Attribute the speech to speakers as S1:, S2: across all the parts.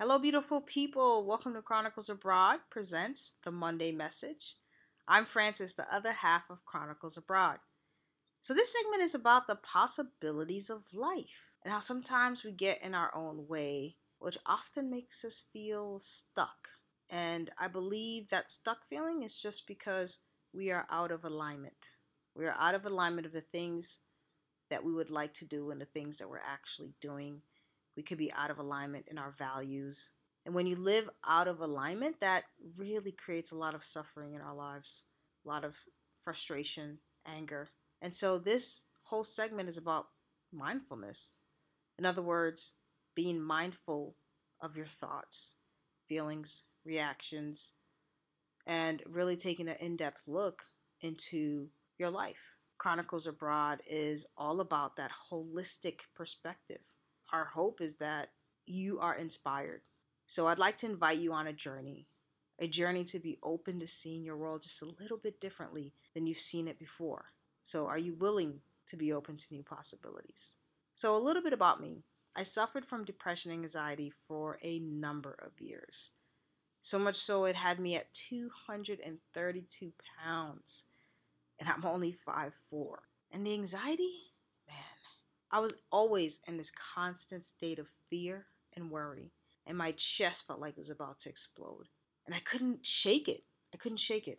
S1: Hello, beautiful people. Welcome to Chronicles Abroad presents the Monday Message. I'm Francis, the other half of Chronicles Abroad. So, this segment is about the possibilities of life and how sometimes we get in our own way, which often makes us feel stuck. And I believe that stuck feeling is just because we are out of alignment. We are out of alignment of the things that we would like to do and the things that we're actually doing we could be out of alignment in our values. And when you live out of alignment, that really creates a lot of suffering in our lives, a lot of frustration, anger. And so this whole segment is about mindfulness. In other words, being mindful of your thoughts, feelings, reactions, and really taking an in depth look into your life. Chronicles Abroad is all about that holistic perspective our hope is that you are inspired. So I'd like to invite you on a journey, a journey to be open to seeing your world just a little bit differently than you've seen it before. So are you willing to be open to new possibilities? So, a little bit about me. I suffered from depression and anxiety for a number of years. So much so it had me at 232 pounds. And I'm only 5'4. And the anxiety, I was always in this constant state of fear and worry, and my chest felt like it was about to explode. And I couldn't shake it. I couldn't shake it.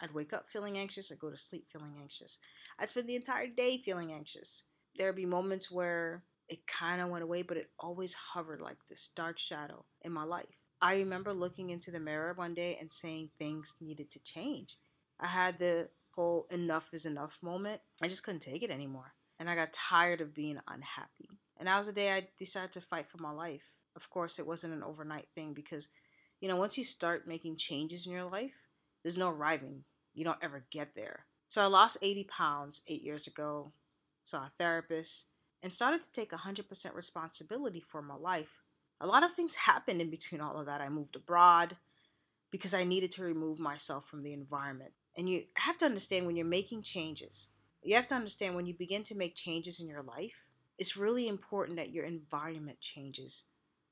S1: I'd wake up feeling anxious, I'd go to sleep feeling anxious. I'd spend the entire day feeling anxious. There'd be moments where it kind of went away, but it always hovered like this dark shadow in my life. I remember looking into the mirror one day and saying things needed to change. I had the whole enough is enough moment. I just couldn't take it anymore and I got tired of being unhappy. And that was the day I decided to fight for my life. Of course, it wasn't an overnight thing because, you know, once you start making changes in your life, there's no arriving. You don't ever get there. So I lost 80 pounds eight years ago, saw a therapist, and started to take 100% responsibility for my life. A lot of things happened in between all of that. I moved abroad because I needed to remove myself from the environment. And you have to understand when you're making changes, you have to understand when you begin to make changes in your life, it's really important that your environment changes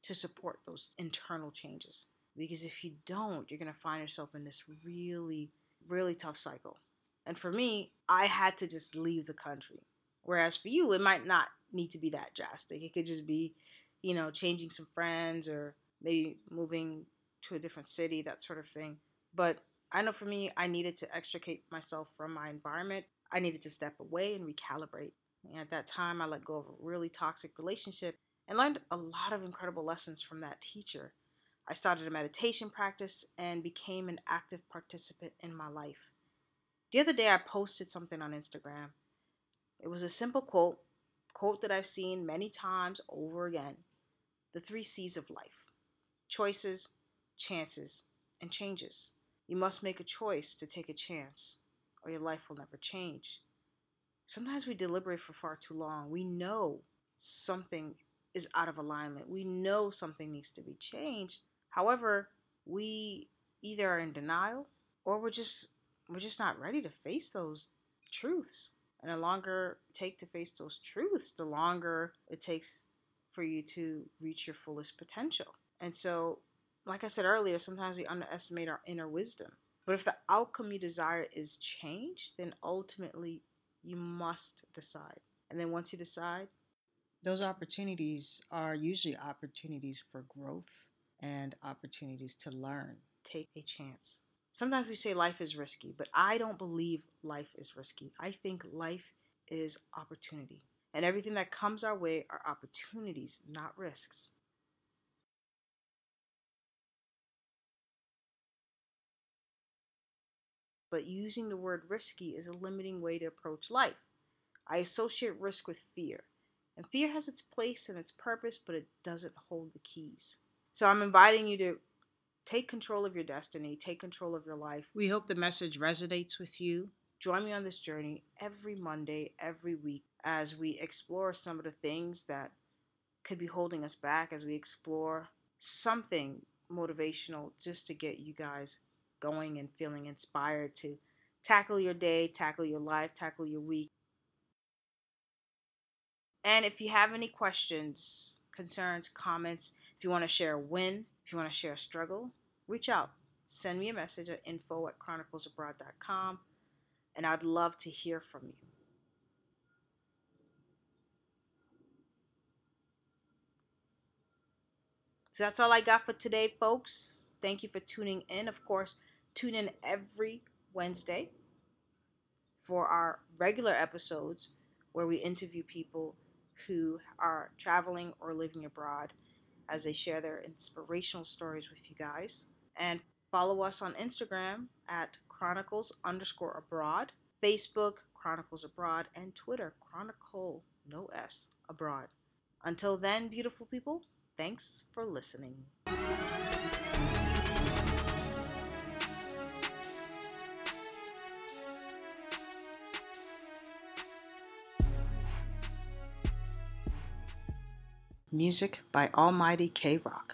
S1: to support those internal changes. Because if you don't, you're going to find yourself in this really, really tough cycle. And for me, I had to just leave the country. Whereas for you, it might not need to be that drastic. It could just be, you know, changing some friends or maybe moving to a different city, that sort of thing. But I know for me, I needed to extricate myself from my environment I needed to step away and recalibrate. And at that time, I let go of a really toxic relationship and learned a lot of incredible lessons from that teacher. I started a meditation practice and became an active participant in my life. The other day, I posted something on Instagram. It was a simple quote, quote that I've seen many times over again the three C's of life choices, chances, and changes. You must make a choice to take a chance or your life will never change. Sometimes we deliberate for far too long. We know something is out of alignment. We know something needs to be changed. However, we either are in denial or we're just we're just not ready to face those truths. And the longer it take to face those truths, the longer it takes for you to reach your fullest potential. And so, like I said earlier, sometimes we underestimate our inner wisdom. But if the outcome you desire is change, then ultimately you must decide. And then once you decide,
S2: those opportunities are usually opportunities for growth and opportunities to learn.
S1: Take a chance. Sometimes we say life is risky, but I don't believe life is risky. I think life is opportunity. And everything that comes our way are opportunities, not risks. But using the word risky is a limiting way to approach life. I associate risk with fear, and fear has its place and its purpose, but it doesn't hold the keys. So I'm inviting you to take control of your destiny, take control of your life.
S2: We hope the message resonates with you.
S1: Join me on this journey every Monday, every week, as we explore some of the things that could be holding us back, as we explore something motivational just to get you guys going and feeling inspired to tackle your day, tackle your life, tackle your week. And if you have any questions, concerns, comments, if you want to share a win, If you want to share a struggle, reach out. Send me a message at info at chroniclesabroad.com, and I'd love to hear from you. So that's all I got for today, folks. Thank you for tuning in. Of course, tune in every Wednesday for our regular episodes where we interview people who are traveling or living abroad as they share their inspirational stories with you guys. And follow us on Instagram at chronicles underscore abroad, Facebook Chronicles Abroad, and Twitter Chronicle, no S, abroad. Until then, beautiful people, Thanks for listening. Music by Almighty K Rock.